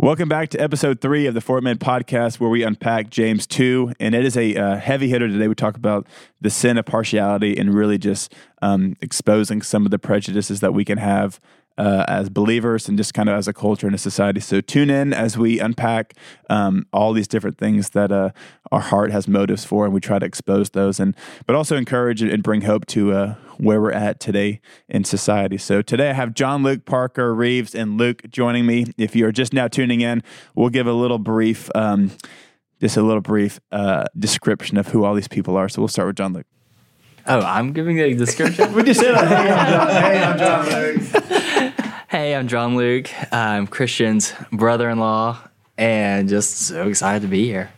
Welcome back to episode three of the Fort podcast, where we unpack James 2. And it is a uh, heavy hitter today. We talk about the sin of partiality and really just um, exposing some of the prejudices that we can have uh, as believers and just kind of as a culture and a society. So tune in as we unpack um, all these different things that uh, our heart has motives for, and we try to expose those, and but also encourage and bring hope to uh, where we're at today in society. So today I have John Luke Parker Reeves and Luke joining me. If you are just now tuning in, we'll give a little brief. Um, just a little brief uh, description of who all these people are. So we'll start with John Luke. Oh, I'm giving a description. we just said, "Hey, I'm John, hey, I'm John Luke." hey, I'm John Luke. I'm Christian's brother-in-law, and just so excited to be here.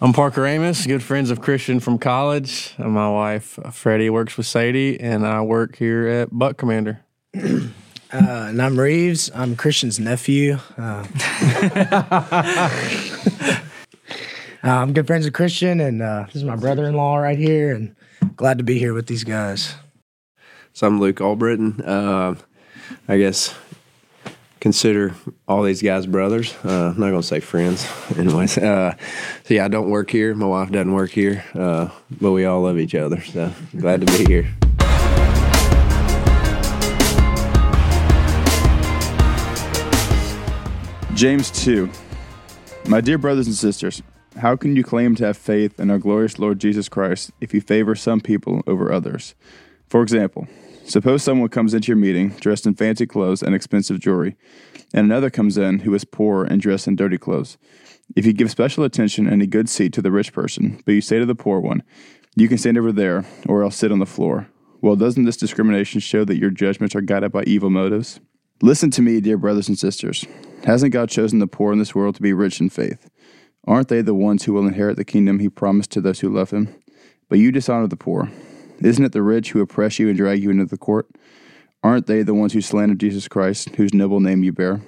I'm Parker Amos, good friends of Christian from college. And my wife, Freddie, works with Sadie, and I work here at Buck Commander. Uh, and I'm Reeves. I'm Christian's nephew. Uh, uh, I'm good friends with Christian, and uh, this is my brother-in-law right here, and glad to be here with these guys. So I'm Luke Albritton. Uh, I guess consider all these guys brothers. Uh, I'm not going to say friends, anyways. Uh, so yeah, I don't work here. My wife doesn't work here, uh, but we all love each other. So glad to be here. James 2. My dear brothers and sisters, how can you claim to have faith in our glorious Lord Jesus Christ if you favor some people over others? For example, suppose someone comes into your meeting dressed in fancy clothes and expensive jewelry, and another comes in who is poor and dressed in dirty clothes. If you give special attention and a good seat to the rich person, but you say to the poor one, You can stand over there, or else sit on the floor, well, doesn't this discrimination show that your judgments are guided by evil motives? Listen to me, dear brothers and sisters. Hasn't God chosen the poor in this world to be rich in faith? Aren't they the ones who will inherit the kingdom he promised to those who love him? But you dishonor the poor. Isn't it the rich who oppress you and drag you into the court? Aren't they the ones who slander Jesus Christ, whose noble name you bear?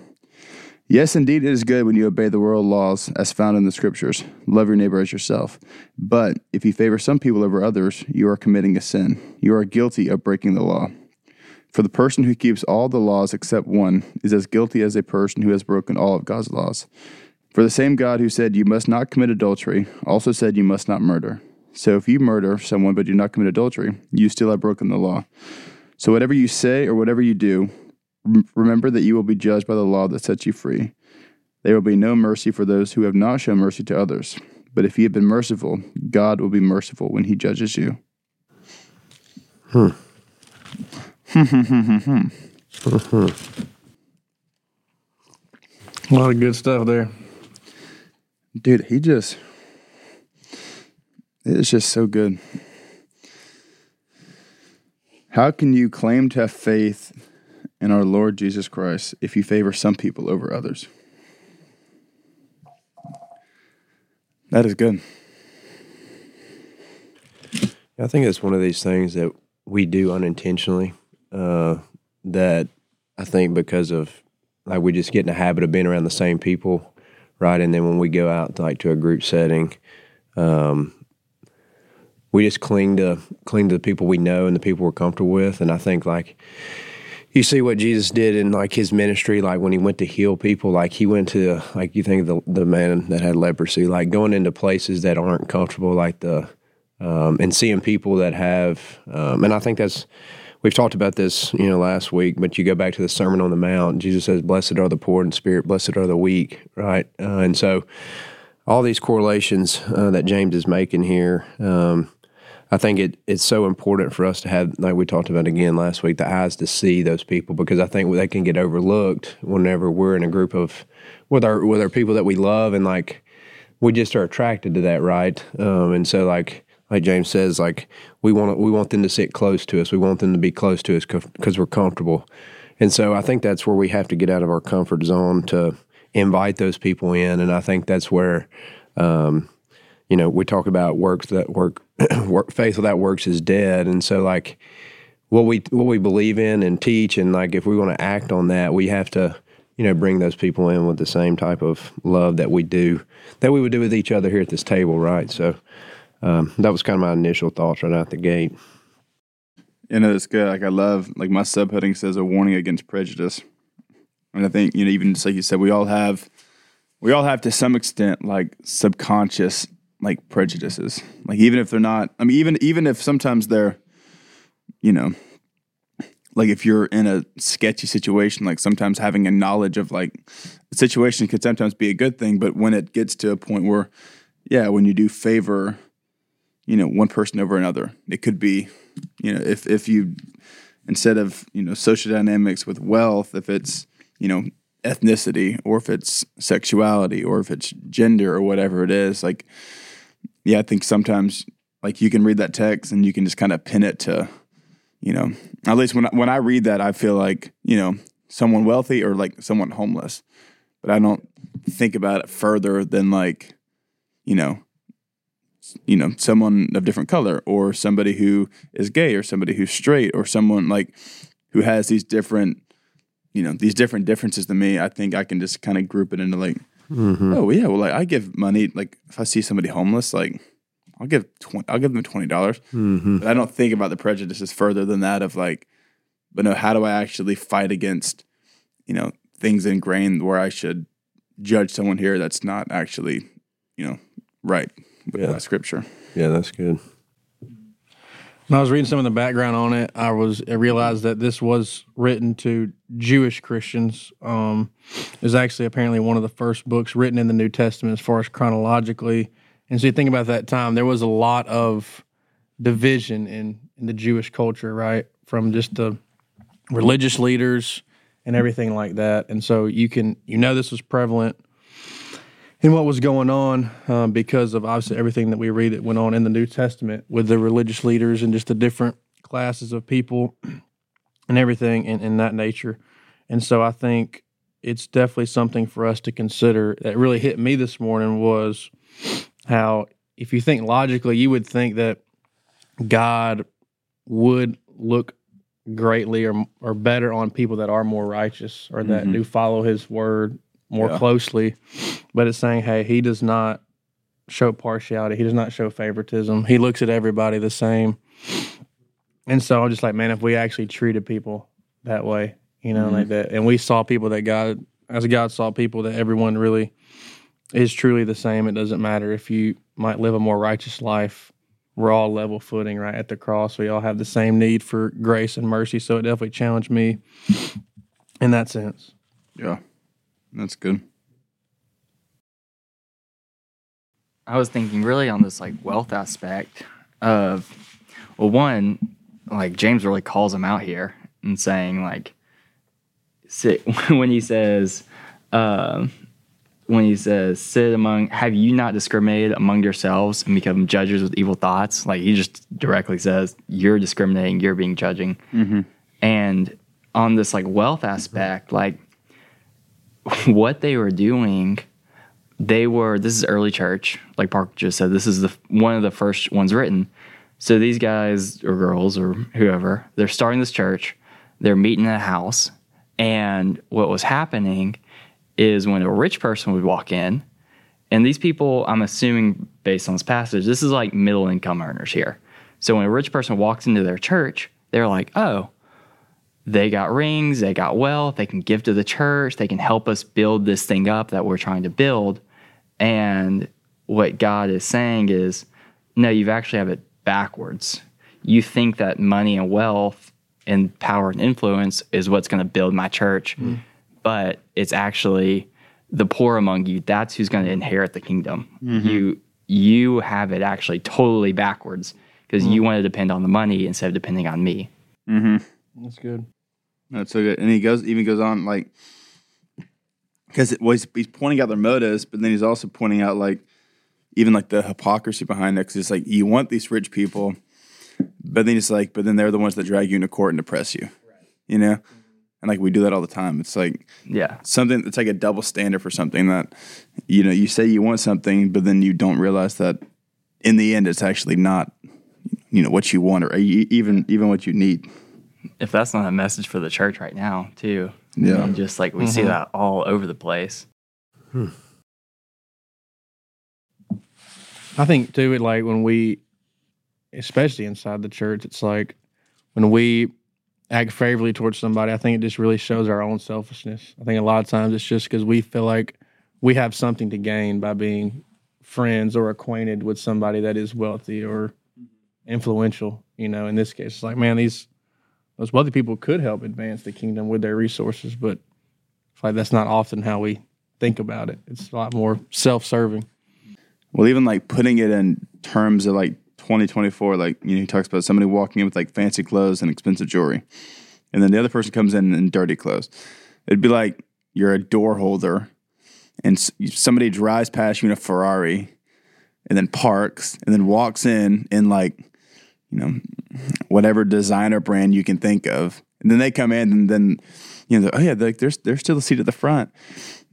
Yes, indeed, it is good when you obey the world laws as found in the Scriptures. Love your neighbor as yourself. But if you favor some people over others, you are committing a sin. You are guilty of breaking the law. For the person who keeps all the laws except one is as guilty as a person who has broken all of God's laws. For the same God who said, You must not commit adultery, also said, You must not murder. So if you murder someone but do not commit adultery, you still have broken the law. So whatever you say or whatever you do, remember that you will be judged by the law that sets you free. There will be no mercy for those who have not shown mercy to others. But if you have been merciful, God will be merciful when he judges you. Hmm. A lot of good stuff there. Dude, he just it's just so good. How can you claim to have faith in our Lord Jesus Christ if you favor some people over others? That is good. I think it's one of these things that we do unintentionally. Uh, that I think because of like we just get in the habit of being around the same people, right? And then when we go out like to a group setting, um, we just cling to cling to the people we know and the people we're comfortable with. And I think like you see what Jesus did in like his ministry, like when he went to heal people, like he went to like you think the the man that had leprosy, like going into places that aren't comfortable, like the um, and seeing people that have, um, and I think that's we've talked about this, you know, last week. But you go back to the Sermon on the Mount, Jesus says, "Blessed are the poor in spirit, blessed are the weak," right? Uh, and so all these correlations uh, that James is making here. Um, I think it, it's so important for us to have, like we talked about again last week, the eyes to see those people because I think they can get overlooked whenever we're in a group of with our with our people that we love and like we just are attracted to that, right? Um, and so like like James says, like we want we want them to sit close to us. We want them to be close to us because we're comfortable. And so I think that's where we have to get out of our comfort zone to invite those people in. And I think that's where, um, you know, we talk about works that work, work faith without works is dead. And so like what we what we believe in and teach, and like if we want to act on that, we have to you know bring those people in with the same type of love that we do that we would do with each other here at this table, right? So um, that was kind of my initial thoughts right out the gate. You know, it's good. Like I love, like my subheading says, a warning against prejudice. And I think you know, even just like you said, we all have, we all have to some extent like subconscious like prejudices. Like even if they're not, I mean, even even if sometimes they're, you know, like if you're in a sketchy situation, like sometimes having a knowledge of like a situation could sometimes be a good thing. But when it gets to a point where, yeah, when you do favor, you know, one person over another, it could be, you know, if if you instead of you know social dynamics with wealth, if it's you know ethnicity or if it's sexuality or if it's gender or whatever it is, like yeah, I think sometimes like you can read that text and you can just kind of pin it to you know, at least when I, when I read that, I feel like you know someone wealthy or like someone homeless, but I don't think about it further than like, you know, you know, someone of different color or somebody who is gay or somebody who's straight or someone like who has these different, you know, these different differences than me. I think I can just kind of group it into like, mm-hmm. oh yeah, well, like I give money. Like if I see somebody homeless, like I'll give twenty. I'll give them twenty dollars. Mm-hmm. But I don't think about the prejudices further than that of like, but no, how do I actually fight against, you know, things ingrained where I should judge someone here that's not actually, you know, right with Yeah. my scripture. Yeah, that's good. When I was reading some of the background on it, I was I realized that this was written to Jewish Christians. Um, it was actually apparently one of the first books written in the New Testament as far as chronologically. And so you think about that time, there was a lot of division in in the Jewish culture, right? From just the religious leaders and everything like that. And so you can you know this was prevalent in what was going on um, because of obviously everything that we read that went on in the New Testament with the religious leaders and just the different classes of people and everything in, in that nature. And so I think it's definitely something for us to consider. That really hit me this morning was how if you think logically, you would think that God would look greatly or or better on people that are more righteous or that do follow his word more Yeah. closely. But it's saying, hey, he does not show partiality. He does not show favoritism. He looks at everybody the same. And so I'm just like, man, if we actually treated people that way, you know, like mm-hmm. that, and we saw people that God, as God saw people, that everyone really is truly the same. It doesn't matter if you might live a more righteous life. We're all level footing, right at the cross. We all have the same need for grace and mercy. So it definitely challenged me in that sense. Yeah, that's good. I was thinking really on this like wealth aspect of well one like James really calls him out here and saying like sit when he says um when he says sit among have you not discriminated among yourselves and become judges with evil thoughts? Like he just directly says you're discriminating you're being judging. And on this like wealth aspect like what they were doing they were this is early church like park just said this is the one of the first ones written. So these guys or girls or whoever they're starting this church they're meeting in a house and what was happening is when a rich person would walk in and these people i'm assuming based on this passage this is like middle income earners here. So when a rich person walks into their church they're like oh they got rings, they got wealth, they can give to the church, they can help us build this thing up that we're trying to build. And what God is saying is, no, you've actually have it backwards. You think that money and wealth and power and influence is what's going to build my church, mm-hmm. but it's actually the poor among you. That's who's going to inherit the kingdom. Mm-hmm. You you have it actually totally backwards because you mm-hmm. want to depend on the money instead of depending on me. That's good. That's so good. And he goes even goes on like because well, he's, he's pointing out their motives, but then he's also pointing out like even like the hypocrisy behind it. Because it's like you want these rich people, but then it's like, but then they're the ones that drag you into court and depress you. You know, and like we do that all the time. It's like Yeah. something. It's like a double standard for something that you know you say you want something, but then you don't realize that in the end it's actually not you know what you want or even even what you need. If that's not a message for the church right now, too. Yeah. And just like we see mm-hmm. that all over the place. Hmm. I think too, it like when we, especially inside the church, it's like when we act favorably towards somebody, I think it just really shows our own selfishness. I think a lot of times it's just because we feel like we have something to gain by being friends or acquainted with somebody that is wealthy or mm-hmm. influential. You know, in this case, it's like, man, these those wealthy people could help advance the kingdom with their resources, but like that's not often how we think about it. It's a lot more self-serving. Well, even like putting it in terms of like 2024, like you know, he talks about somebody walking in with like fancy clothes and expensive jewelry, and then the other person comes in in dirty clothes. It'd be like you're a door holder, and somebody drives past you in a Ferrari, and then parks, and then walks in in like you know whatever designer brand you can think of, and then they come in, and then you know, oh yeah, like there's there's still a seat at the front,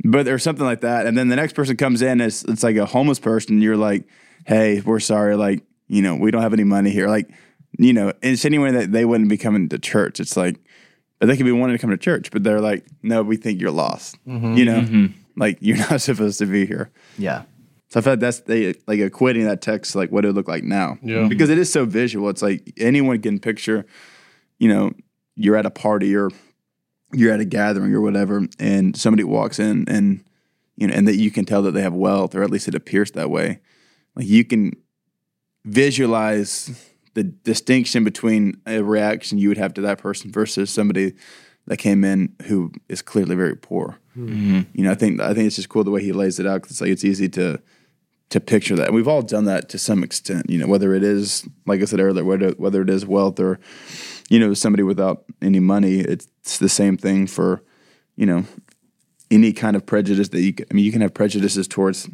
but or something like that, and then the next person comes in, it's it's like a homeless person. You're like, hey, we're sorry, like you know, we don't have any money here, like you know, it's insinuating that they wouldn't be coming to church. It's like, but they could be wanting to come to church, but they're like, no, we think you're lost, mm-hmm. you know, mm-hmm. like you're not supposed to be here. Yeah. So I felt like that's they like equating that text to, like what it would look like now. Yeah. Because it is so visual. It's like anyone can picture, you know, you're at a party or you're at a gathering or whatever, and somebody walks in and you know, and that you can tell that they have wealth, or at least it appears that way. Like you can visualize the distinction between a reaction you would have to that person versus somebody that came in who is clearly very poor. Mm-hmm. You know, I think I think it's just cool the way he lays it out because it's like it's easy to to picture that. And we've all done that to some extent. You know, whether it is like I said earlier, whether whether it is wealth or you know somebody without any money, it's the same thing for you know any kind of prejudice that you. Can, I mean, you can have prejudices towards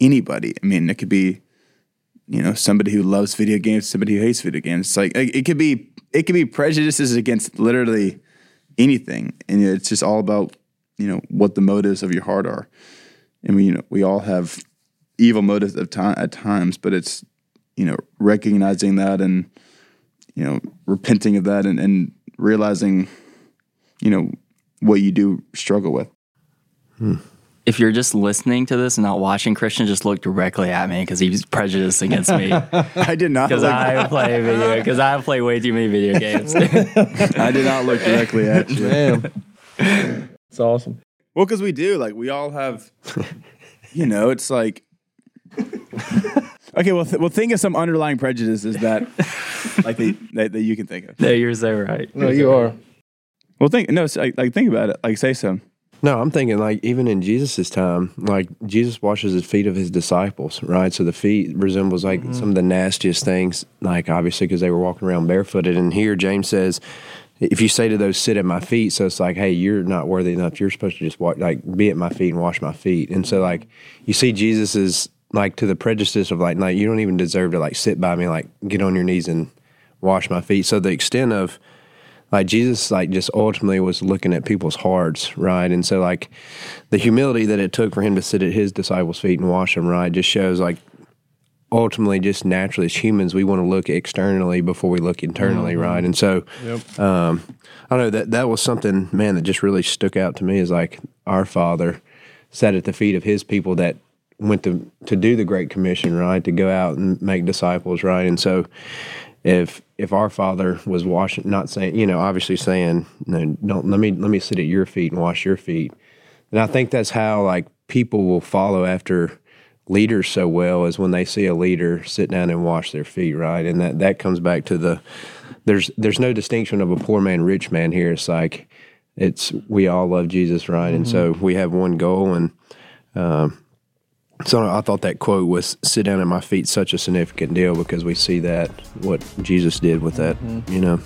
anybody. I mean, it could be you know somebody who loves video games, somebody who hates video games. It's like it, it could be it could be prejudices against literally anything, and it's just all about you know what the motives of your heart are. And we you know we all have evil motives of time at times, but it's you know recognizing that and you know repenting of that and, and realizing you know what you do struggle with. Hmm. If you're just listening to this and not watching, Christian just looked directly at me because he's prejudiced against me I did not. because I play video because I play way too many video games. I did not look directly at you. Damn. It's awesome. Well, because we do. Like, we all have, you know, it's like. Okay, well, th- well, think of some underlying prejudices that, like, they, that, that you can think of. no, you're so right. No, you are. Well, think no, it's like, like think about it. Like, say some. No, I'm thinking like even in Jesus' time, like Jesus washes the feet of his disciples, right? So the feet resembles like mm-hmm. some of the nastiest things, like obviously because they were walking around barefooted. And here James says, if you say to those, sit at my feet, so it's like, hey, you're not worthy enough. You're supposed to just walk, like be at my feet and wash my feet. And so like you see Jesus is like to the prejudice of like, like you don't even deserve to like sit by me, like get on your knees and wash my feet. So the extent of like Jesus like just ultimately was looking at people's hearts right? And so like the humility that it took for him to sit at his disciples feet and wash them right just shows like ultimately just naturally as humans we want to look externally before we look internally right? And so um i don't know that that was something man that just really stuck out to me is like our father sat at the feet of his people that went to to do the great commission right to go out and make disciples right? And so if if our father was washing not saying you know obviously saying no don't let me let me sit at your feet and wash your feet. And i think that's how like people will follow after leaders so well is when they see a leader sit down and wash their feet right? And that that comes back to the there's there's no distinction of a poor man rich man here. It's like it's we all love jesus right? And so we have one goal and um, so I thought that quote was "sit down at my feet" such a significant deal because we see that what Jesus did with that, mm-hmm. you know.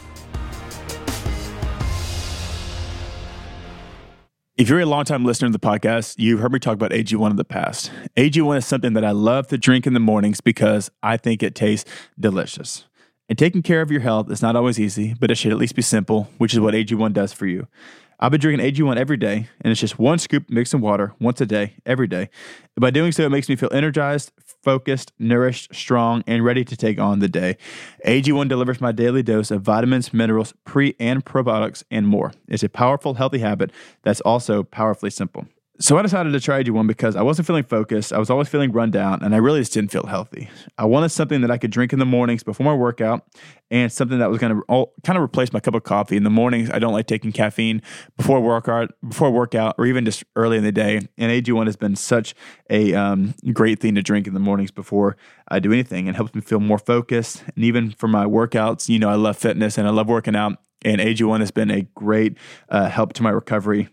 If you're a longtime listener to the podcast, you've heard me talk about AG1 in the past. AG1 is something that I love to drink in the mornings because I think it tastes delicious. And taking care of your health is not always easy, but it should at least be simple, which is what AG1 does for you. I've been drinking AG1 every day, and it's just one scoop mixed in water once a day, every day. By doing so, it makes me feel energized, focused, nourished, strong, and ready to take on the day. AG1 delivers my daily dose of vitamins, minerals, pre and probiotics, and more. It's a powerful, healthy habit that's also powerfully simple. So I decided to try AG1 because I wasn't feeling focused. I was always feeling run down, and I really just didn't feel healthy. I wanted something that I could drink in the mornings before my workout, and something that was going to kind of replace my cup of coffee in the mornings. I don't like taking caffeine before workout, before workout, or even just early in the day. And AG1 has been such a um, great thing to drink in the mornings before I do anything, and helps me feel more focused. And even for my workouts, you know, I love fitness and I love working out, and AG1 has been a great uh, help to my recovery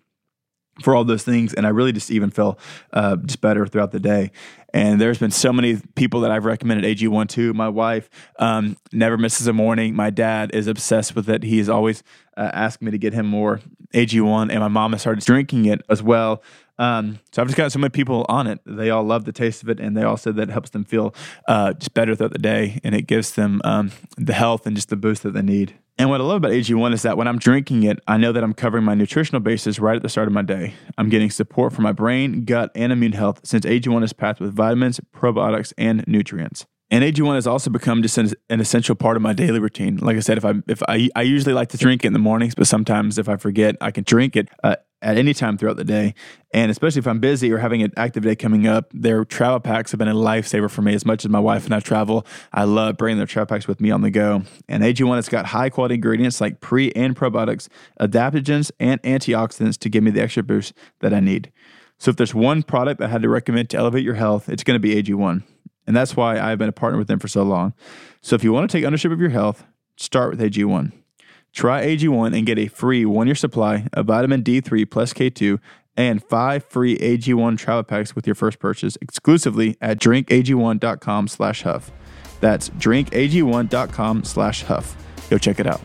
for all those things. And I really just even feel uh, just better throughout the day. And there's been so many people that I've recommended AG1 to. My wife um, never misses a morning. My dad is obsessed with it. He's always uh, asking me to get him more AG1. And my mom has started drinking it as well. Um, so I've just got so many people on it. They all love the taste of it, and they all said that it helps them feel uh, just better throughout the day, and it gives them um, the health and just the boost that they need. And what I love about AG1 is that when I'm drinking it, I know that I'm covering my nutritional basis right at the start of my day. I'm getting support for my brain, gut, and immune health since AG1 is packed with vitamins, probiotics, and nutrients. And AG1 has also become just an, an, essential part of my daily routine. Like I said, if I if I I usually like to drink it in the mornings, but sometimes if I forget, I can drink it. Uh, at any time throughout the day. And especially if I'm busy or having an active day coming up, their travel packs have been a lifesaver for me. As much as my wife and I travel, I love bringing their travel packs with me on the go. And AG1 has got high quality ingredients like pre and probiotics, adaptogens, and antioxidants to give me the extra boost that I need. So if there's one product I had to recommend to elevate your health, it's going to be AG1. And that's why I've been a partner with them for so long. So if you want to take ownership of your health, start with AG1. Try AG1 and get a free one year supply of vitamin D3 plus K2 and five free AG1 travel packs with your first purchase exclusively at drinkag1.com slash huff. That's drinkag1.com slash huff. Go check it out.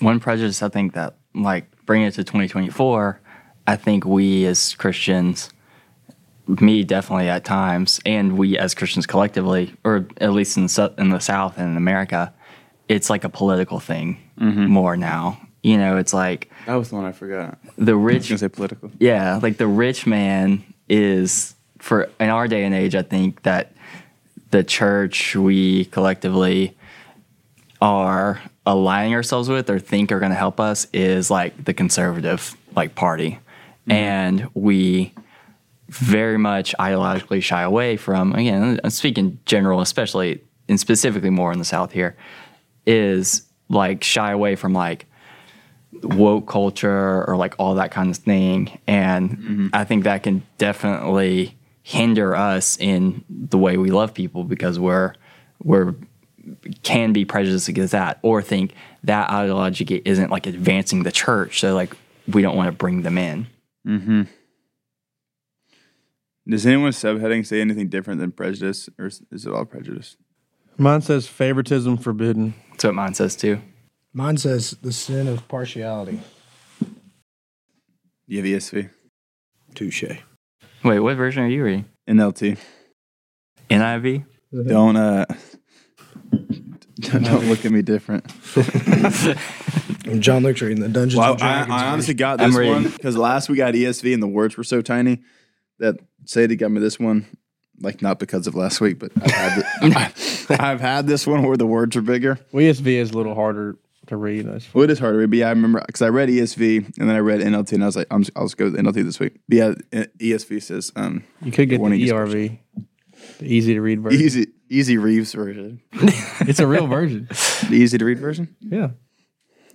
One prejudice I think that, like, bringing it to 2024, I think we as Christians me definitely at times, and we as Christians collectively, or at least in the, in the South and in America, it's like a political thing mm-hmm. more now. You know, it's like that was the one I forgot. The rich, I say political. Yeah, like the rich man is for in our day and age. I think that the church we collectively are aligning ourselves with or think are going to help us is like the conservative like party, mm-hmm. and we very much ideologically shy away from, again, I'm speaking general, especially and specifically more in the South here, is like shy away from like woke culture or like all that kind of thing. And mm-hmm. I think that can definitely hinder us in the way we love people because we're we're can be prejudiced against that or think that ideology isn't like advancing the church. So like we don't want to bring them in. Mm-hmm. Does anyone's subheading say anything different than prejudice, or is, it all prejudice? Mine says favoritism forbidden. That's what mine says too. Mine says the sin of partiality. You have ESV. Touche. Wait, what version are you reading? NLT. NIV. Don't uh. Don't look at me different. John Luke's reading the Dungeons well, I, I, honestly got this one because last we got ESV and the words were so tiny that Sadie got me this one. Like not because of last week, but I've had, the, I've had this one where the words are bigger. Well, ESV is a little harder to read. Well, it is hard to read, but yeah, I remember because I read ESV and then I read NLT, and I was like, I'm, I'll just go with NLT this week. But yeah, ESV says um, you could get the ERV, the easy to read version. Easy, easy Reeves version. it's a real version. The easy to read version. Yeah.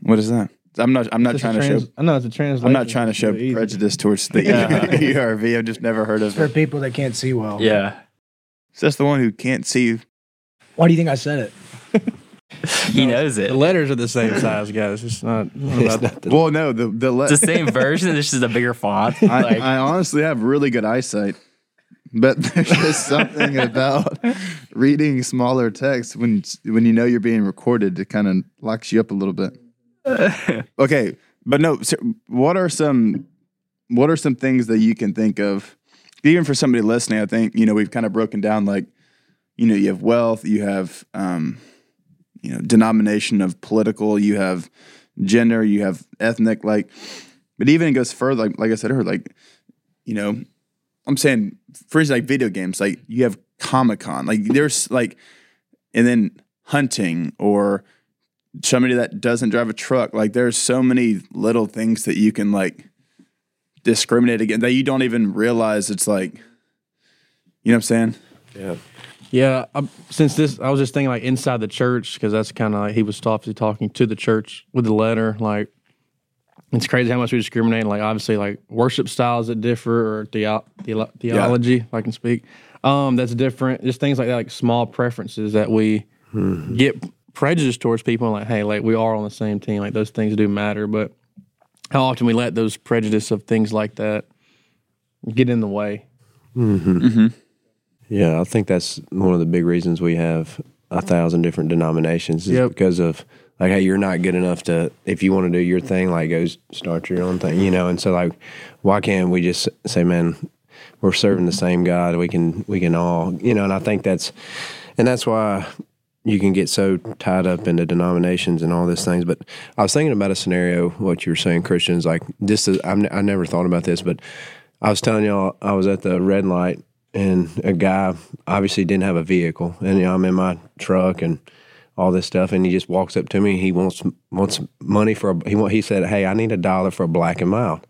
What is that? I'm not. I'm not trying trans, to show. I know it's a translation. I'm not trying to show prejudice towards the ERV. I've just never heard of For it. people that can't see well. Yeah. So that's the one who can't see. Why do you think I said it? he knows it. The letters are the same size, guys. It's not. not about the, well, no, the the le- it's the same version. It's just a bigger font. I, like, I honestly have really good eyesight, but there's just something about reading smaller text when when you know you're being recorded. It kind of locks you up a little bit. okay, but no. So what are some what are some things that you can think of? Even for somebody listening, I think you know we've kind of broken down like you know you have wealth, you have um, you know denomination of political, you have gender, you have ethnic. Like, but even it goes further. Like like I said earlier, like you know, I'm saying for instance, like video games, like you have Comic Con, like there's like, and then hunting or somebody that doesn't drive a truck. Like there's so many little things that you can like discriminate against that you don't even realize it's like you know what I'm saying? Yeah. Yeah, um, since this, I was just thinking like inside the church because that's kind of like he was obviously talking to the church with the letter. Like, it's crazy how much we discriminate. Like, obviously, like worship styles that differ or theo- theo- theology, if I can speak, um, that's different. Just things like that, like small preferences that we get prejudice towards people. Like, hey, like we are on the same team. Like those things do matter, but how often we let those prejudice of things like that get in the way. Mm-hmm. Mm-hmm. Yeah, I think that's one of the big reasons we have a thousand different denominations is Yep. because of like, hey, you're not good enough to if you want to do your thing, like go start your own thing, you know. And so, like, why can't we just say, man, we're serving the same God. We can we can all, you know. And I think that's and that's why you can get so tied up into denominations and all these things. But I was thinking about a scenario, what you were saying, Christians, like this is, I'm, I never thought about this, but I was telling y'all, I was at the red light and a guy obviously didn't have a vehicle and you know, I'm in my truck and all this stuff. And he just walks up to me. He wants, wants money for, a, he, want, he said, Hey, I need a dollar for a black and mild.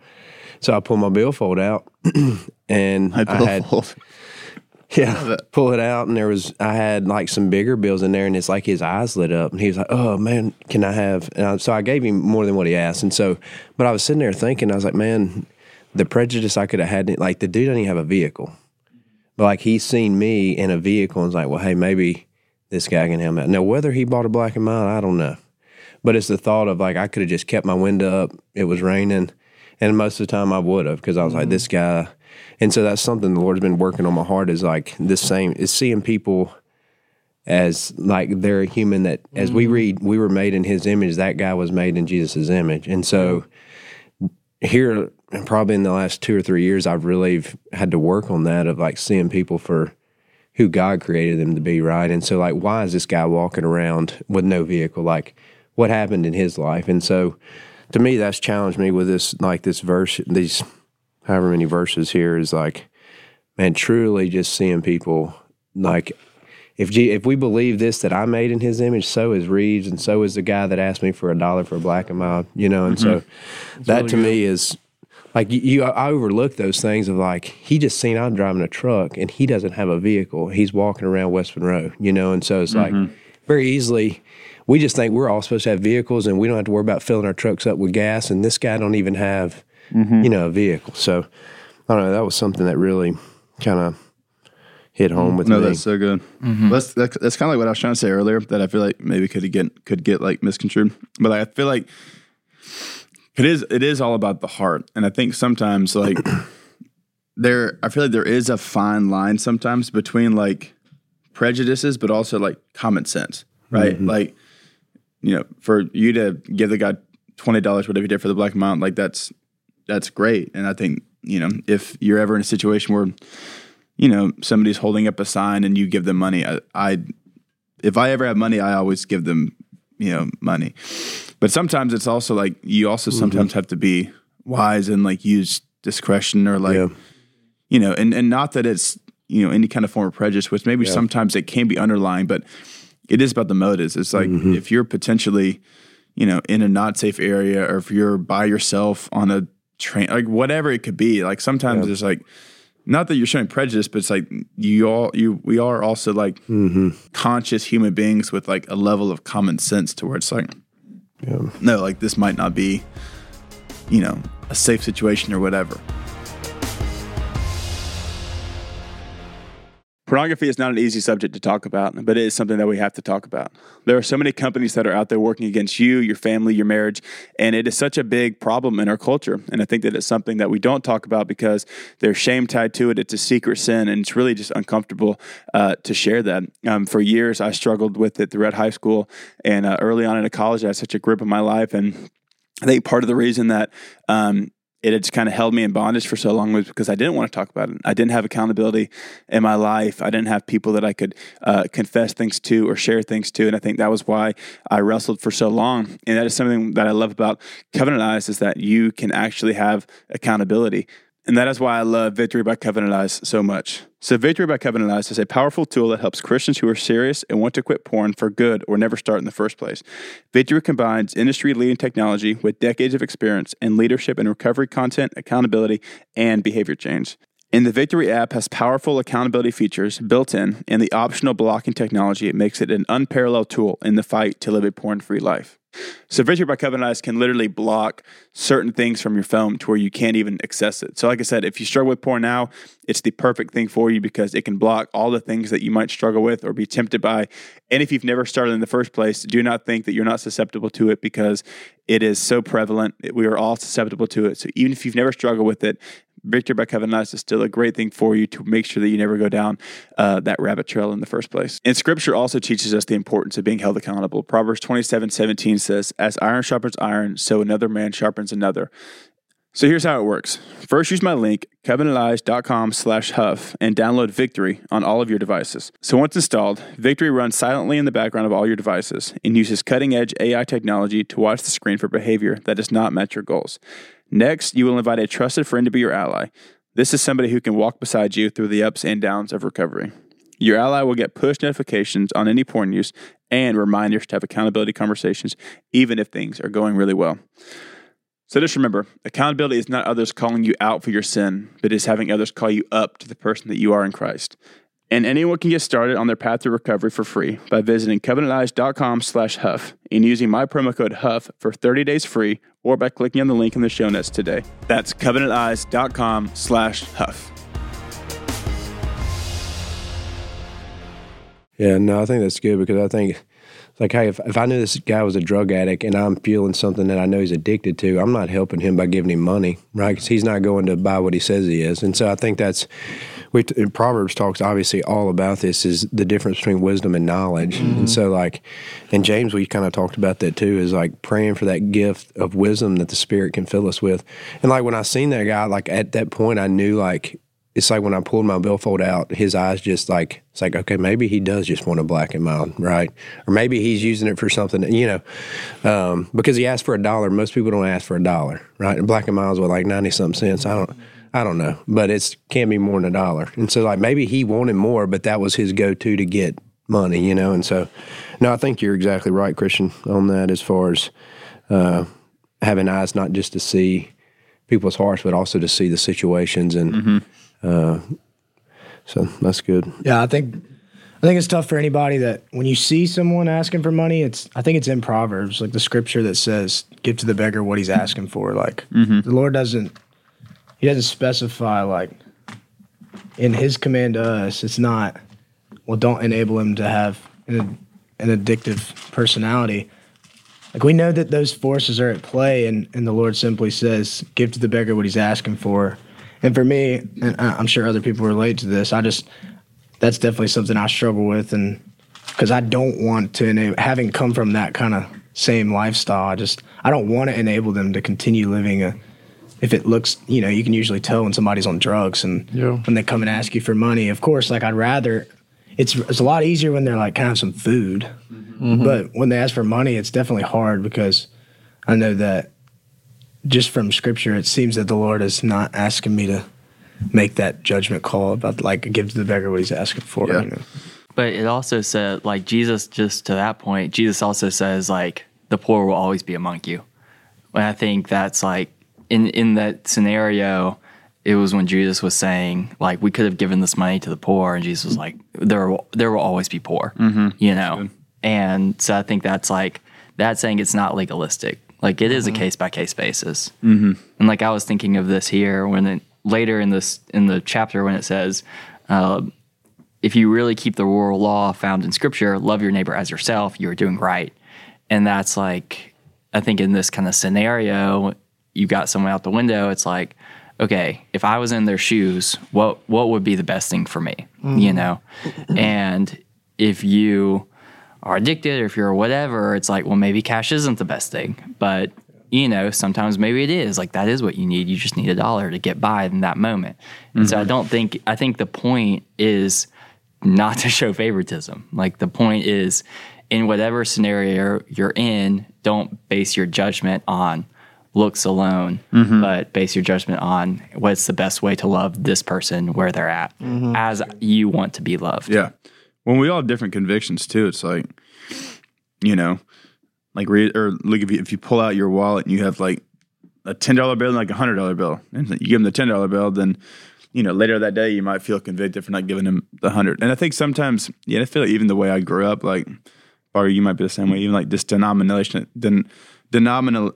So I pull my billfold out and I, had, yeah, pull it out, and there was I had like some bigger bills in there, and it's like his eyes lit up, and he was like, "Oh man, can I have?" And I, so I gave him more than what he asked, and so, but I was sitting there thinking, I was like, "Man, the prejudice I could have had, like the dude doesn't even have a vehicle, but like he's seen me in a vehicle and was like, well, hey, maybe this guy can help me out." Now, whether he bought a black and mild, I don't know, but it's the thought of like I could have just kept my window up. It was raining, and most of the time I would have because I was like, mm-hmm. this guy. And so that's something the Lord's been working on my heart is like this same is seeing people as like they're a human that as we mm-hmm. read we were made in his image that guy was made in Jesus' image. And so here probably in the last two or three years I've really had to work on that of like seeing people for who God created them to be right? And so like why is this guy walking around with no vehicle? Like what happened in his life? And so to me that's challenged me with this like this verse these however many verses here is like man truly just seeing people like if G, if we believe this that I made in His image, so is Reeves, and so is the guy that asked me for a dollar for a black and mild, you know. And so mm-hmm. that to me is like you, you. I overlook those things of like he just seen I'm driving a truck and he doesn't have a vehicle. He's walking around West Monroe, you know. And so it's like mm-hmm. very easily we just think we're all supposed to have vehicles and we don't have to worry about filling our trucks up with gas. And this guy don't even have Mm-hmm. you know a vehicle. So I don't know. That was something that really kind of hit home mm. with me. No, me. that's so good. Mm-hmm. That's that's, that's kind of like what I was trying to say earlier. That I feel like maybe could get could get like misconstrued, but like, I feel like it is it is all about the heart, and I think sometimes like there, I feel like there is a fine line sometimes between like prejudices, but also like common sense, right? Mm-hmm. Like you know, for you to give the guy twenty dollars, whatever you did for the black and mild, like that's that's great, and I think you know if you're ever in a situation where you know somebody's holding up a sign and you give them money I, I if i ever have money i always give them you know money. But sometimes it's also like you also mm-hmm. sometimes have to be wise and like use discretion or like Yeah. you know and and not that it's you know any kind of form of prejudice which maybe sometimes it can be underlying but it is about the motives. It's like mm-hmm. if you're potentially you know in a not safe area or if you're by yourself on a train like whatever it could be like sometimes it's like not that you're showing prejudice, but it's like you all you we are also like mm-hmm. conscious human beings with like a level of common sense to where it's like no, like this might not be, you know, a safe situation or whatever. Pornography is not an easy subject to talk about, but it is something that we have to talk about. There are so many companies that are out there working against you, your family, your marriage, and it is such a big problem in our culture. And I think that it's something that we don't talk about because there's shame tied to it. It's a secret sin, and it's really just uncomfortable uh, to share that. Um, for years, I struggled with it throughout high school and uh, early on into college. I had such a grip on my life, and I think part of the reason that um, it had just kind of held me in bondage for so long was because I didn't want to talk about it. I didn't have accountability in my life. I didn't have people that I could uh, confess things to or share things to, and I think that was why I wrestled for so long. And that is something that I love about Covenant Eyes is that you can actually have accountability. And that is why I love Victory by Covenant Eyes so much. So, Victory by Covenant Eyes is a powerful tool that helps Christians who are serious and want to quit porn for good or never start in the first place. Victory combines industry leading technology with decades of experience in leadership and recovery content, accountability, and behavior change. And the Victory app has powerful accountability features built in, and the optional blocking technology makes it an unparalleled tool in the fight to live a porn free life. So Victory by Covenant Eyes can literally block certain things from your phone to where you can't even access it. So like I said, if you struggle with porn now, it's the perfect thing for you because it can block all the things that you might struggle with or be tempted by. And if you've never started in the first place, do not think that you're not susceptible to it because it is so prevalent. We are all susceptible to it. So even if you've never struggled with it, Victory by Covenant Eyes is still a great thing for you to make sure that you never go down uh, that rabbit trail in the first place. And scripture also teaches us the importance of being held accountable. Proverbs 27 17 says, As iron sharpens iron, so another man sharpens another. So here's how it works. First, use my link, covenanteyes.com slash huff, and download Victory on all of your devices. So once installed, Victory runs silently in the background of all your devices and uses cutting-edge AI technology to watch the screen for behavior that does not match your goals. Next, you will invite a trusted friend to be your ally. This is somebody who can walk beside you through the ups and downs of recovery. Your ally will get push notifications on any porn use and reminders to have accountability conversations, even if things are going really well. So just remember, accountability is not others calling you out for your sin, but is having others call you up to the person that you are in Christ. And anyone can get started on their path to recovery for free by visiting covenanteyes.com slash huff and using my promo code HUFF for 30 days free or by clicking on the link in the show notes today. That's covenanteyes.com slash huff. Yeah, no, I think that's good because I think like, hey, if, if I knew this guy was a drug addict and I'm fueling something that I know he's addicted to, I'm not helping him by giving him money, right? Because he's not going to buy what he says he is. And so I think that's, we in Proverbs talks obviously all about this is the difference between wisdom and knowledge. And so like, and James, we kind of talked about that too, is like praying for that gift of wisdom that the Spirit can fill us with. And like when I seen that guy, like at that point, I knew like it's like when I pulled my billfold out, his eyes just like it's like okay, maybe he does just want a black and mild, right? Or maybe he's using it for something, you know, um, because he asked for a dollar. Most people don't ask for a dollar, right? And black and milds were like ninety something cents. I don't, I don't know, but it's can be more than a dollar. And so like maybe he wanted more, but that was his go to to get money, you know. And so, no, I think you're exactly right, Christian, on that as far as uh, having eyes not just to see people's hearts, but also to see the situations and. Uh, so that's good. Yeah, I think I think it's tough for anybody that when you see someone asking for money, it's I think it's in Proverbs, like the scripture that says, "Give to the beggar what he's asking for." Like the Lord doesn't he doesn't specify like in his command to us, it's not well, don't enable him to have an, an addictive personality. Like we know that those forces are at play, and, and the Lord simply says, "Give to the beggar what he's asking for." And for me, and I'm sure other people relate to this, I just that's definitely something I struggle with, and because I don't want to enable, having come from that kind of same lifestyle, I just I don't want to enable them to continue living a. If it looks, you know, you can usually tell when somebody's on drugs, and Yeah. when they come and ask you for money. Of course, like I'd rather. It's it's a lot easier when they're like, kind of some food?" Mm-hmm. But when they ask for money, it's definitely hard because I know that just from scripture, it seems that the Lord is not asking me to make that judgment call about like give to the beggar what he's asking for. Yeah. You know? But it also said, like Jesus, just to that point, Jesus also says, like the poor will always be among you. And I think that's like in in that scenario, it was when Jesus was saying, like we could have given this money to the poor, and Jesus was like, there will there will always be poor, you know. And so I think that's like that saying it's not legalistic. Like it is a case by case basis. Mm-hmm. And like I was thinking of this here when it, later in this in the chapter when it says. Uh, if you really keep the rural law found in scripture, love your neighbor as yourself, you're doing right. And that's like, I think in this kind of scenario, you got someone out the window. It's like, okay, if I was in their shoes, what what would be the best thing for me? You mm. know, and if you are addicted or if you're whatever, it's like, well, maybe cash isn't the best thing, but you know, sometimes maybe it is. Like that is what you need. You just need a dollar to get by in that moment. And so I mm-hmm. don't think I think the point is not to show favoritism. Like the point is in whatever scenario you're in, don't base your judgment on looks alone, Mm-hmm. but base your judgment on what's the best way to love this person where they're at, as you want to be loved. Yeah. When we all have different convictions too, it's like, you know, like read or look if you if you pull out your wallet and you have like a ten dollar bill and like a hundred dollar bill, and you give them the ten dollar bill, then you know later that day you might feel convicted for not giving them the hundred. And I think sometimes, yeah, I feel like even the way I grew up, like, or you might be the same way, even like this denomination, den, denominal,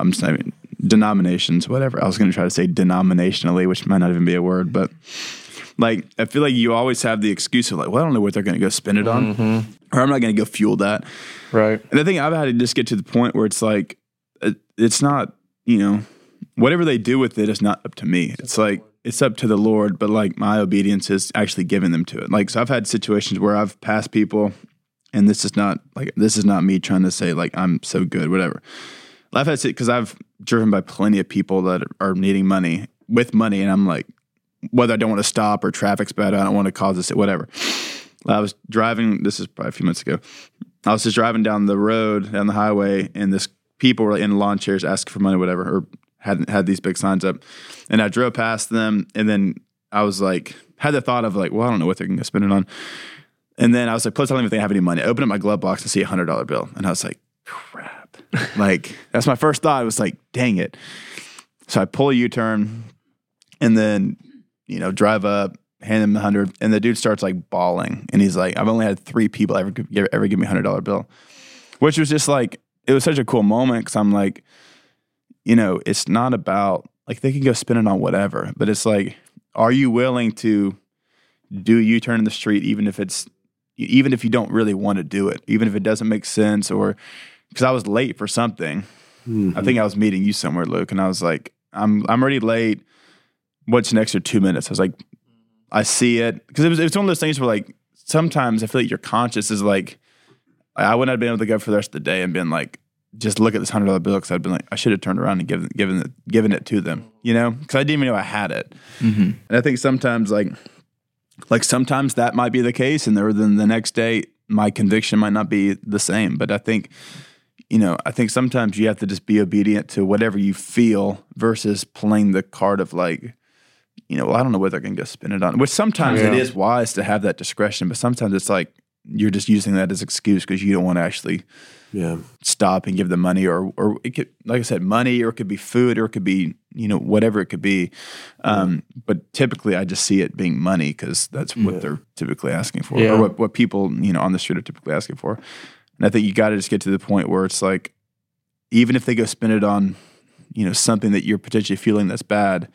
I'm saying denominations, whatever. I was going to try to say denominationally, which might not even be a word, but like I feel like you always have the excuse of like, well, I don't know what they're going to go spend it on, mm-hmm. or I'm not going to go fuel that. Right. And I think I've had to just get to the point where it's like, it- it's not, you know, whatever they do with it is not up to me. It's like it's up to the Lord, but like my obedience is actually giving them to it. Like so, I've had situations where I've passed people, and this is not like this is not me trying to say like I'm so good, whatever. I've had it because I've driven by plenty of people that are needing money with money, and I'm like, whether I don't want to stop or traffic's bad, I don't want to cause this, whatever. I was driving. This is probably a few months ago. I was just driving down the road down the highway, and this people were in lawn chairs asking for money, whatever, or hadn't had these big signs up. And I drove past them, and then I was like, had the thought of like, well, I don't know what they're going to spend it on. And then I was like, plus, I don't even think I have any money. I opened up my glove box and see a hundred dollar bill, and I was like. like that's my first thought. Was like, dang it. So I pull a U turn, and then you know drive up, hand him the hundred, and the dude starts like bawling, and he's like, I've only had three people ever give, ever give me a hundred dollar bill, which was just like it was such a cool moment because I'm like, you know, it's not about like they can go spend it on whatever, but it's like, are you willing to do U turn in the street even if it's even if you don't really want to do it, even if it doesn't make sense, or because I was late for something. I think mm-hmm. I was meeting you somewhere, Luke, and I was like, I'm I'm already late. What's next for two minutes? I was like, I see it because it was it's one of those things where like sometimes I feel like your conscience is like I wouldn't have been able to go for the rest of the day and been like just look at this hundred dollar bill because I'd been like I should have turned around and given given it given it to them, you know, because I didn't even know I had it. Mm-hmm. And I think sometimes like like sometimes that might be the case, and then the next day my conviction might not be the same. But I think you know I think sometimes you have to just be obedient to whatever you feel versus playing the card of like you know, well, I don't know whether I can go spend it on. Which sometimes it Yeah. is wise to have that discretion, but sometimes it's like you're just using that as excuse because you don't want to actually Yeah. stop and give the money, or or it could, like I said, money, or it could be food, or it could be you know whatever it could be. Um, But typically, I just see it being money because that's what they're typically asking for, Yeah. or what what people you know on the street are typically asking for. And I think you got to just get to the point where it's like, even if they go spend it on, you know, something that you're potentially feeling that's bad,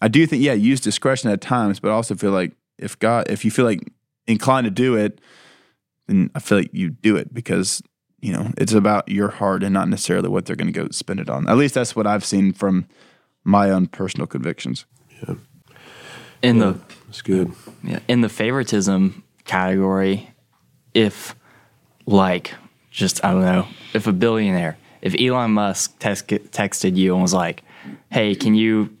I do think, yeah, use discretion at times, but I also feel like if God, if you feel like inclined to do it, then I feel like you do it because, you know, it's about your heart and not necessarily what they're going to go spend it on. At least that's what I've seen from my own personal convictions. Yeah. In the That's good. Yeah, in the favoritism category, if like just I don't know, if a billionaire, if Elon Musk text, texted you and was like, "Hey, can you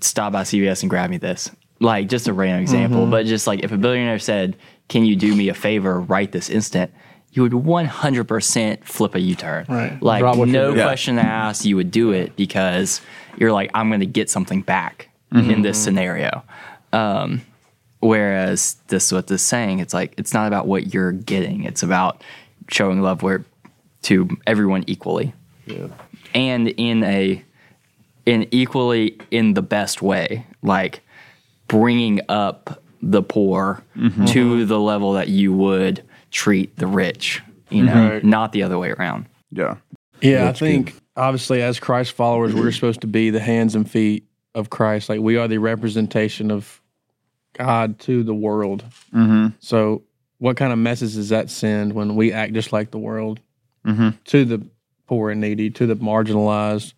stop by CVS and grab me this?" Like just a random example, but just like if a billionaire said, "Can you do me a favor right this instant?" You would 100% flip a U-turn. Right. Like Drop no doing. Yeah. question asked, you would do it because you're like, I'm going to get something back in this scenario. Um, Whereas this what this is saying, it's like it's not about what you're getting; it's about showing love where to everyone equally, and in a in equally in the best way, like bringing up the poor to the level that you would treat the rich. You know, Right. not the other way around. Yeah. Yeah, I think obviously as Christ followers, we're supposed to be the hands and feet of Christ. Like we are the representation of God to the world. Mm-hmm. So, what kind of message does that send when we act just like the world Mm-hmm. to the poor and needy, to the marginalized,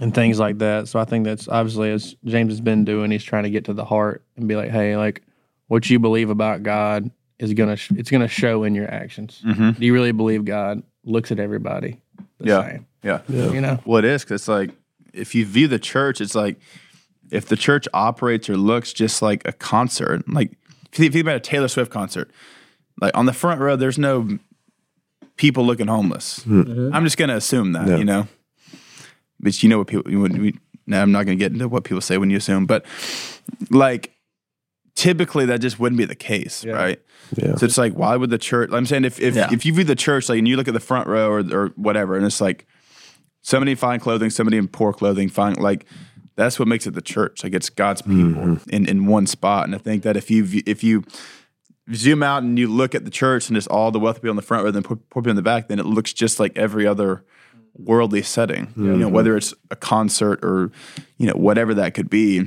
and things like that? So, I think that's obviously as James has been doing, he's trying to get to the heart and be like, hey, like what you believe about God is gonna sh- it's gonna show in your actions. Mm-hmm. Do you really believe God looks at everybody the Yeah. same? Yeah. You know, Well, it is because it's like if you view the church, it's like if the church operates or looks just like a concert, like if you think about a Taylor Swift concert, like on the front row, there's no people looking homeless. Mm-hmm. I'm just going to assume that, No. you know. but you know what people. When we, now I'm not going to get into what people say when you assume, but like typically that just wouldn't be the case, right? Yeah. So it's like, why would the church? I'm saying if if, Yeah. if you view the church like, and you look at the front row or or whatever, and it's like somebody in fine clothing, somebody in poor clothing, fine like. That's what makes it the church. Like it's God's people mm-hmm. in, in one spot. And I think that if you if you zoom out and you look at the church and it's all the wealthy people in the front rather than poor poor people in the back, then it looks just like every other worldly setting. You know, whether it's a concert or you know whatever that could be.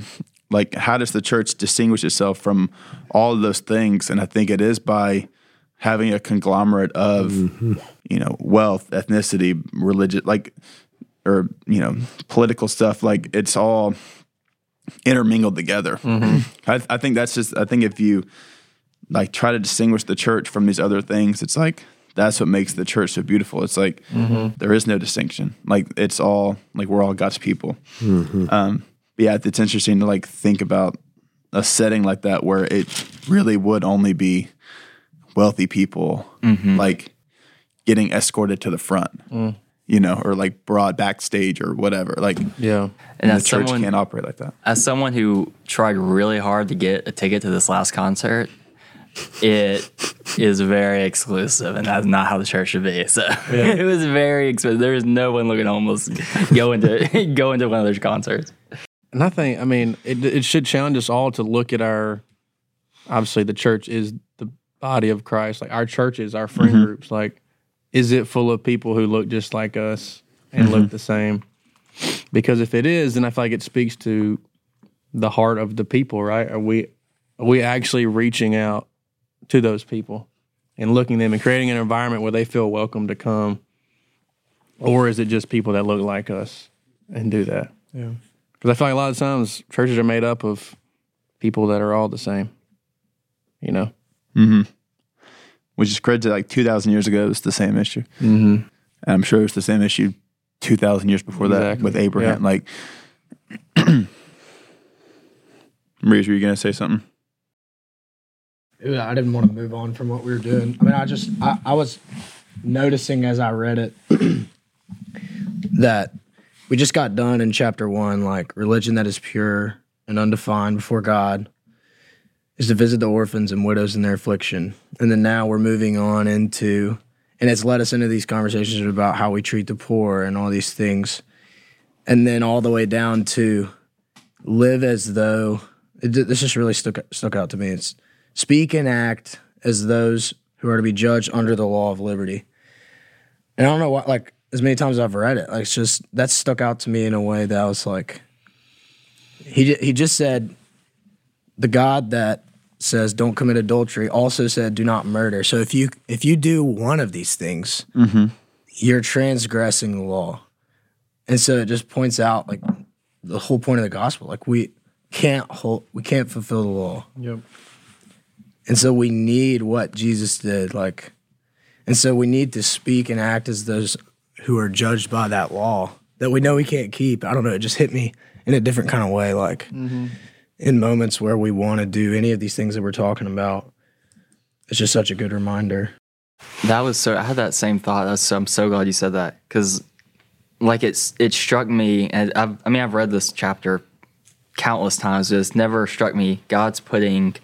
Like, how does the church distinguish itself from all of those things? And I think it is by having a conglomerate of mm-hmm. you know wealth, ethnicity, religion, like or you know political stuff. Like it's all intermingled together. Mm-hmm. I, I think that's just. I think if you like try to distinguish the church from these other things, it's like that's what makes the church so beautiful. It's like mm-hmm. there is no distinction. Like it's all like we're all God's people. Mm-hmm. Um, but yeah, it's interesting to like think about a setting like that where it really would only be wealthy people like getting escorted to the front. Mm. You know, or like brought backstage or whatever. Like, Yeah. And the church someone, can't operate like that. as someone who tried really hard to get a ticket to this last concert, it is very exclusive, and that's not how the church should be. So it was very expensive. There was no one looking homeless going to going to one of those concerts. And I think, I mean, it, it should challenge us all to look at our, obviously, the church is the body of Christ. Like our churches, our friend mm-hmm. groups, like, is it full of people who look just like us and look mm-hmm. the same? Because if it is, then I feel like it speaks to the heart of the people, right? Are we, are we actually reaching out to those people and looking them and creating an environment where they feel welcome to come? Or is it just people that look like us and do that? Yeah. Because I feel like a lot of times churches are made up of people that are all the same. You know? Mm-hmm. Which is credit to like 2,000 years ago, it was the same issue. Mm-hmm. And I'm sure it was the same issue 2,000 years before that with Abraham. Yeah. Like, Maurice, were you going to say something? I didn't want to move on from what we were doing. I mean, I just I, I was noticing as I read it that we just got done in chapter one, like religion that is pure and undefined before God is to visit the orphans and widows in their affliction. And then now we're moving on into and it's led us into these conversations about how we treat the poor and all these things. And then all the way down to live as though it, this just really stuck stuck out to me. It's speak and act as those who are to be judged under the law of liberty. And I don't know what, like, as many times as I've read it, like, it's just that stuck out to me in a way that I was like, he he just said, the God that says don't commit adultery also said do not murder. So if you if you do one of these things, mm-hmm. you're transgressing the law. And so it just points out like the whole point of the gospel. Like we can't hold, we can't fulfill the law. Yep. And so we need what Jesus did. Like, and so we need to speak and act as those who are judged by that law that we know we can't keep. I don't know. It just hit me in a different kind of way. Like mm-hmm. In moments where we want to do any of these things that we're talking about, it's just such a good reminder. That was so. I had that same thought. That's, so I'm so glad you said that because, like, it's it struck me, and I've, I mean, I've read this chapter countless times. But it's never struck me. God's putting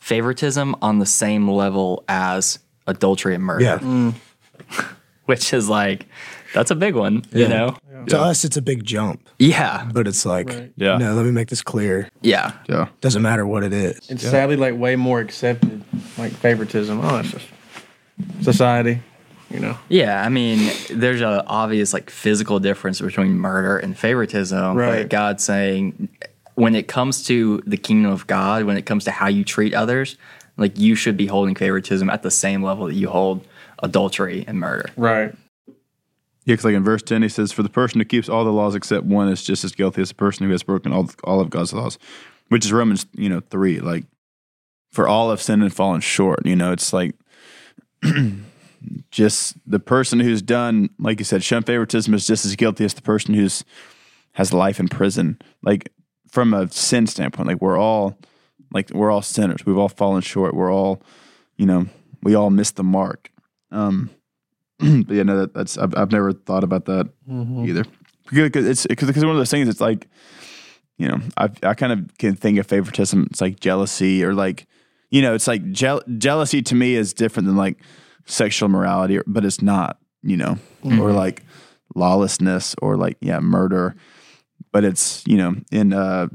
favoritism on the same level as adultery and murder, which is like that's a big one. You Yeah. know? To us, it's a big jump, Yeah. but it's like, Yeah. no, let me make this clear. Yeah. Yeah. Doesn't matter what it is. It's sadly like way more accepted, like favoritism. Oh, it's just society, you know. Yeah, I mean, there's a obvious like physical difference between murder and favoritism. Right. But God's saying when it comes to the kingdom of God, when it comes to how you treat others, like you should be holding favoritism at the same level that you hold adultery and murder. Right. Yeah, 'cause like in verse 10, he says, For the person who keeps all the laws except one is just as guilty as the person who has broken all, all of God's laws, which is Romans, you know, 3. Like, for all have sinned and fallen short. You know, it's like just the person who's done, like you said, shun favoritism is just as guilty as the person who's has life in prison. Like, from a sin standpoint, like, we're all, like, we're all sinners. We've all fallen short. We're all, you know, we all miss the mark. Um, but yeah, no, that, that's I've, I've never thought about that either. because it's because one of those things. It's like you know, I I kind of can think of favoritism. It's like jealousy or like you know, it's like je- jealousy to me is different than like sexual morality, but it's not. You know, or like lawlessness or like yeah, murder. But it's you know in uh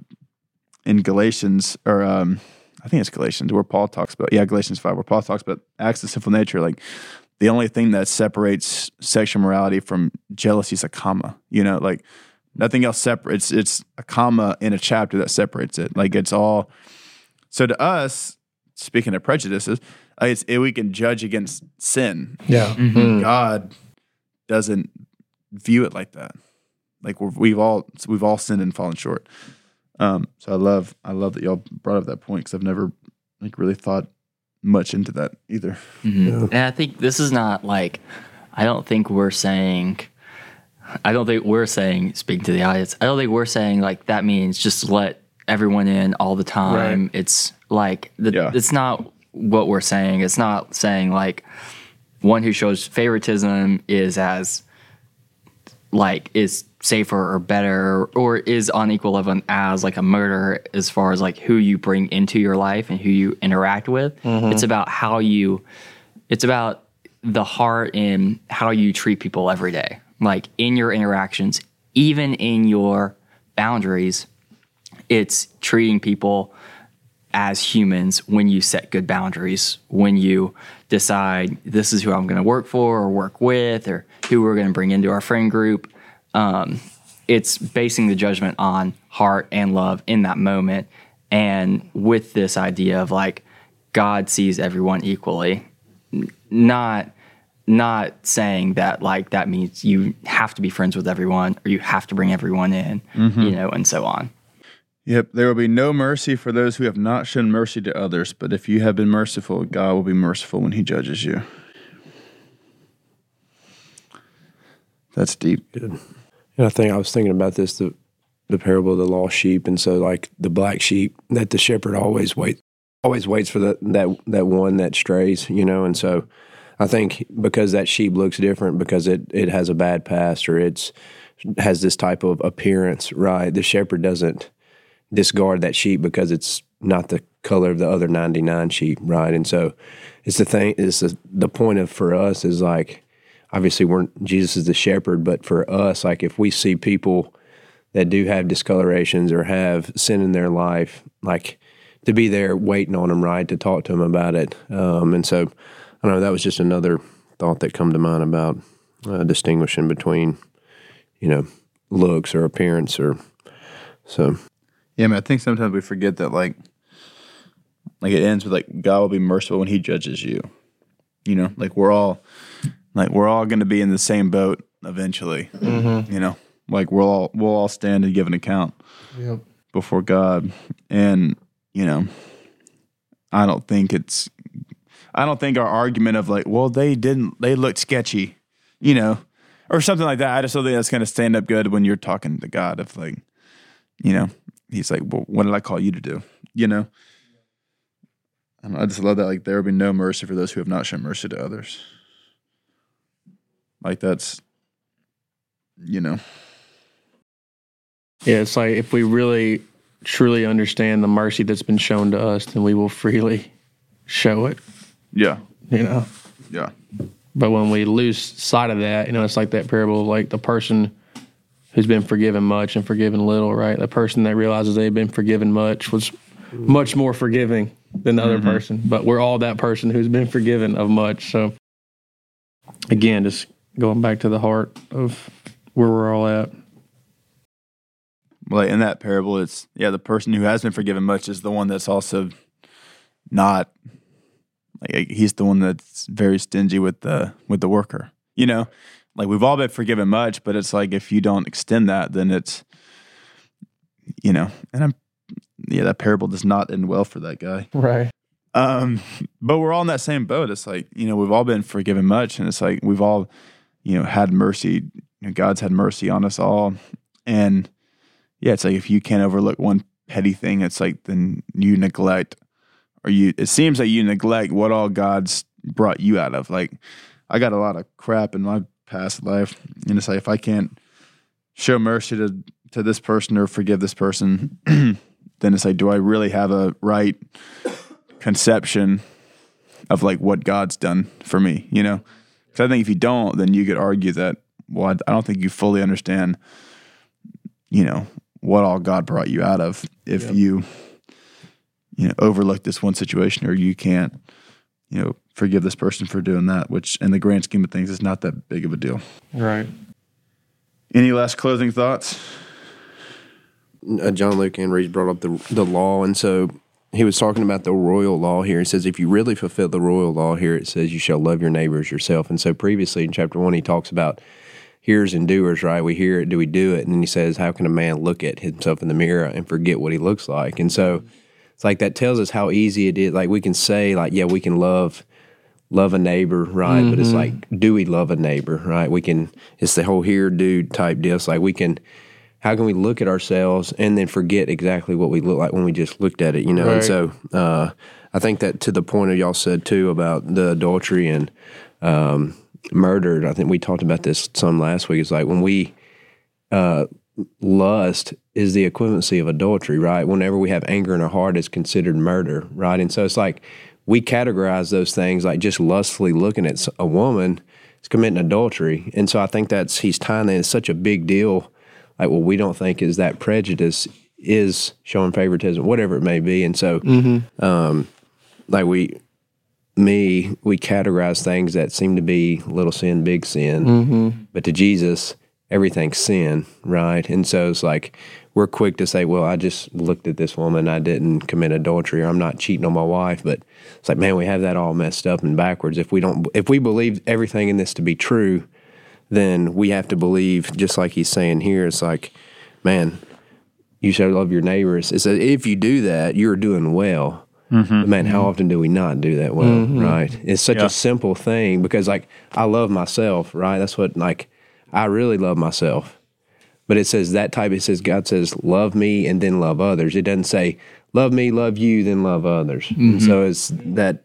in Galatians or um I think it's Galatians where Paul talks about yeah Galatians five where Paul talks about acts of sinful nature like the only thing that separates sexual morality from jealousy is a comma. You know, like nothing else separates. It's a comma in a chapter that separates it. Like it's all. So to us, speaking of prejudices, uh, it's it, we can judge against sin. Yeah. God doesn't view it like that. Like we're, we've all we've all sinned and fallen short. Um, so I love I love that y'all brought up that point because I've never like really thought much into that either. Mm-hmm. And I think this is not like, I don't think we're saying, I don't think we're saying, speaking to the audience, I don't think we're saying like that means just let everyone in all the time. Right. It's like, the, Yeah. it's not what we're saying. It's not saying like one who shows favoritism is as, like, is safer or better or is on equal level as like a murder as far as like who you bring into your life and who you interact with. Mm-hmm. It's about how you it's about the heart in how you treat people every day. Like in your interactions, even in your boundaries, it's treating people as humans when you set good boundaries, when you decide this is who I'm going to work for or work with or who we're going to bring into our friend group. Um, it's basing the judgment on heart and love in that moment. And with this idea of like God sees everyone equally, not not saying that like that means you have to be friends with everyone or you have to bring everyone in, you know, and so on. Yep, there will be no mercy for those who have not shown mercy to others, but if you have been merciful, God will be merciful when he judges you. That's deep. And I think I was thinking about this the the parable of the lost sheep, and so like the black sheep that the shepherd always wait always waits for the, that that one that strays, you know, and so I think because that sheep looks different because it it has a bad past or it's has this type of appearance, right? The shepherd doesn't discard that sheep because it's not the color of the other 99 sheep, right? And so it's the thing is the, the point of for us is like obviously we're Jesus is the shepherd, but for us like if we see people that do have discolorations or have sin in their life, like to be there waiting on them, right, to talk to them about it. Um, and so I don't know, that was just another thought that come to mind about uh, distinguishing between, you know, looks or appearance or so. Yeah, man, I think sometimes we forget that like like it ends with like God will be merciful when he judges you. You know, like we're all like we're all going to be in the same boat eventually. Mm-hmm. You know, like we'll all we'll all stand and give an account Yep. before God. And, you know, I don't think it's I don't think our argument of like, well, they didn't they looked sketchy, you know, or something like that. I just don't think that's gonna stand up good when you're talking to God of like, you know, he's like, Well, what did I call you to do? You know? I, know, I just love that like there will be no mercy for those who have not shown mercy to others. Like that's you know. Yeah, it's like if we really truly understand the mercy that's been shown to us, then we will freely show it, Yeah. you know. Yeah. But when we lose sight of that, you know, it's like that parable of like the person who's been forgiven much and forgiven little, right? The person that realizes they've been forgiven much was much more forgiving than the other mm-hmm. person. But we're all that person who's been forgiven of much. So again, just going back to the heart of where we're all at. Well, in that parable, it's yeah, the person who has been forgiven much is the one that's also not like he's the one that's very stingy with the with the worker. You know, like we've all been forgiven much, but it's like if you don't extend that, then it's you know, and I'm yeah, that parable does not end well for that guy. Right. Um, but we're all in that same boat. It's like, you know, we've all been forgiven much, and it's like we've all, you know, had mercy. You know, God's had mercy on us all. And yeah, it's like if you can't overlook one petty thing, it's like then you neglect or you it seems like you neglect what all God's brought you out of. Like I got a lot of crap in my past life. And it's like if I can't show mercy to to this person or forgive this person, then it's like, do I really have a right conception of like what God's done for me? You know, because I think if you don't, then you could argue that well, I- I don't think you fully understand, you know, what all God brought you out of if you you know overlook this one situation or you can't you know forgive this person for doing that which in the grand scheme of things is not that big of a deal. Right. any last closing thoughts? Uh, John Luke Henry's brought up the the law, and so he was talking about the royal law hear. He says, if you really fulfill the royal law here, it says you shall love your neighbors yourself. And so previously in chapter one, he talks about hearers and doers. Right? We hear it, do we do it? And then he says, how can a man look at himself in the mirror and forget what he looks like? And so it's like that tells us how easy it is. Like we can say, like, yeah, we can love love a neighbor, right? But it's mm-hmm. like, do we love a neighbor, right? We can. It's the whole here, dude type deal. It's like we can how can we look at ourselves and then forget exactly what we look like when we just looked at it, you know? And so uh, I think that to the point of y'all said too about the adultery and um, murdered, I think we talked about this some last week. It's like when we uh, lust is the equivalency of adultery, right? Whenever we have anger in our heart, it's considered murder, right? And so it's like we categorize those things like just lustfully looking at a woman is committing adultery. And so I think that's he's tying that it's such a big deal. Like, well, we don't think is that prejudice is showing favoritism, whatever it may be. And so, um, like we, me, we categorize things that seem to be little sin, big sin. But to Jesus, everything's sin, right? And so it's like we're quick to say, well, I just looked at this woman, I didn't commit adultery, or I'm not cheating on my wife. But it's like, man, we have that all messed up and backwards. If we don't, if we believe everything in this to be true, then we have to believe, just like he's saying here, it's like, man, you shall love your neighbors. It's a, if you do that, you're doing well. Mm-hmm. But man, how mm-hmm. often do we not do that well? Mm-hmm. Right? It's such Yeah. a simple thing because, like, I love myself. Right? That's what like I really love myself. But it says that type. It says God says love me and then love others. It doesn't say love me, love you, then love others. And so it's that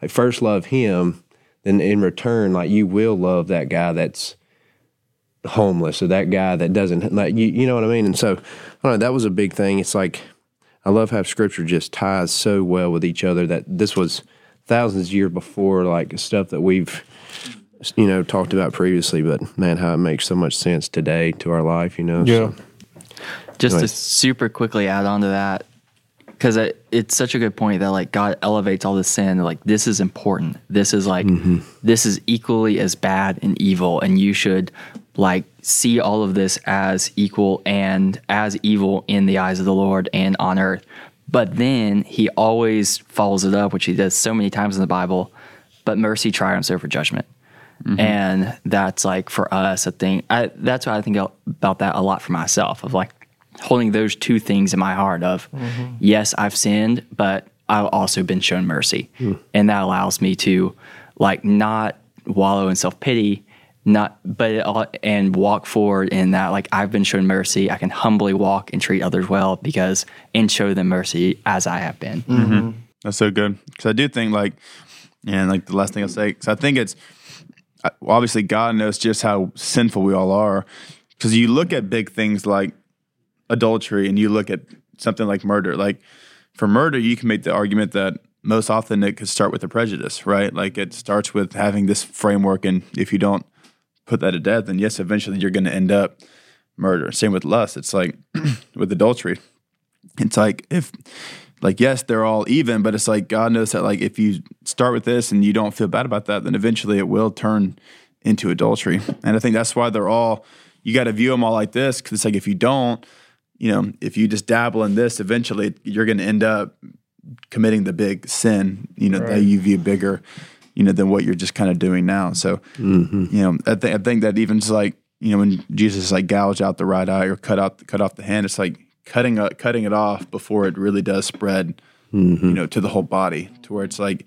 like first love Him, then in return, like you will love that guy that's homeless or that guy that doesn't like you you know what I mean? And so I don't know, that was a big thing. It's like I love how scripture just ties so well with each other that this was thousands of years before like stuff that we've you know talked about previously, but man, how it makes so much sense today to our life, you know. Yeah. So, just Right. to super quickly add on to that because it, it's such a good point that like god elevates all this sin like this is important. This is like mm-hmm. this is equally as bad and evil and you should like see all of this as equal and as evil in the eyes of the lord and on earth. But then he always follows it up which he does so many times in the bible but mercy triumphs over judgment. Mm-hmm. And that's like for us a thing I, that's what i think about that a lot for myself of like holding those two things in my heart of mm-hmm. yes i've sinned but i've also been shown mercy. Hmm. And that allows me to like not wallow in self-pity not but it all, and walk forward in that like i've been shown mercy. I can humbly walk and treat others well because and show them mercy as i have been. Mm-hmm. Mm-hmm. That's so good. Because I do think like, and like the last thing I'll say, because I think it's obviously God knows just how sinful we all are. Because you look at big things like adultery, and you look at something like murder. Like for murder, you can make the argument that most often it could start with a prejudice, right? Like it starts with having this framework, and if you don't put that to death, then yes, eventually you're going to end up murder. Same with lust. It's like with adultery. It's like if like yes they're all even but it's like god knows that like if you start with this and you don't feel bad about that then eventually it will turn into adultery and i think that's why they're all you got to view them all like this because it's like if you don't you know if you just dabble in this eventually you're going to end up committing the big sin you know that you view bigger you know than what you're just kind of doing now. So you know I, th- I think that even just like you know when jesus like gouged out the right eye or cut out cut off the hand it's like cutting uh, cutting it off before it really does spread you know to the whole body to where it's like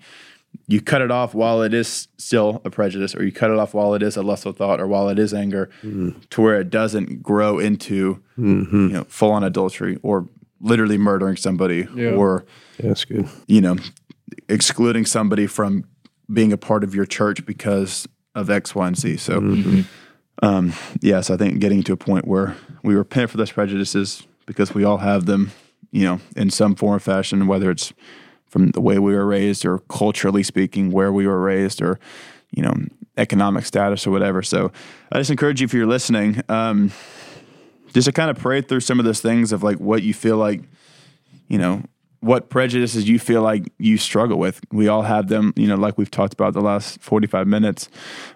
you cut it off while it is still a prejudice or you cut it off while it is a lustful thought or while it is anger mm-hmm. to where it doesn't grow into mm-hmm. you know full on adultery or literally murdering somebody Yeah. or yeah, that's good. you know, excluding somebody from being a part of your church because of X, Y, and Z. So, mm-hmm. Um, yes, I think getting to a point where we repent for those prejudices because we all have them, you know, in some form or fashion, whether it's from the way we were raised or culturally speaking, where we were raised or, you know, economic status or whatever. So I just encourage you if you're listening, um, just to kind of pray through some of those things of like what you feel like, you know, what prejudices you feel like you struggle with. We all have them, you know, like we've talked about the last 45 minutes.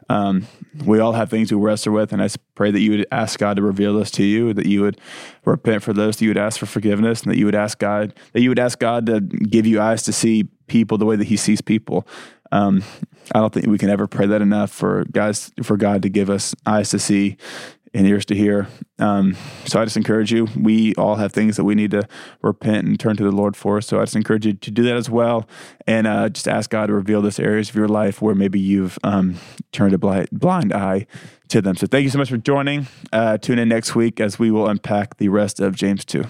Um, we all have things we wrestle with, and I pray that you would ask God to reveal those to you, that you would repent for those, that you would ask for forgiveness, and that you would ask God, that you would ask God to give you eyes to see people the way that He sees people. Um, I don't think we can ever pray that enough for guys for God to give us eyes to see and ears to hear. Um, so I just encourage you. We all have things that we need to repent and turn to the Lord for. So I just encourage you to do that as well, and uh, just ask God to reveal those areas of your life where maybe you've um, turned a blind, blind eye to them. So thank you so much for joining. Uh, tune in next week as we will unpack the rest of James two.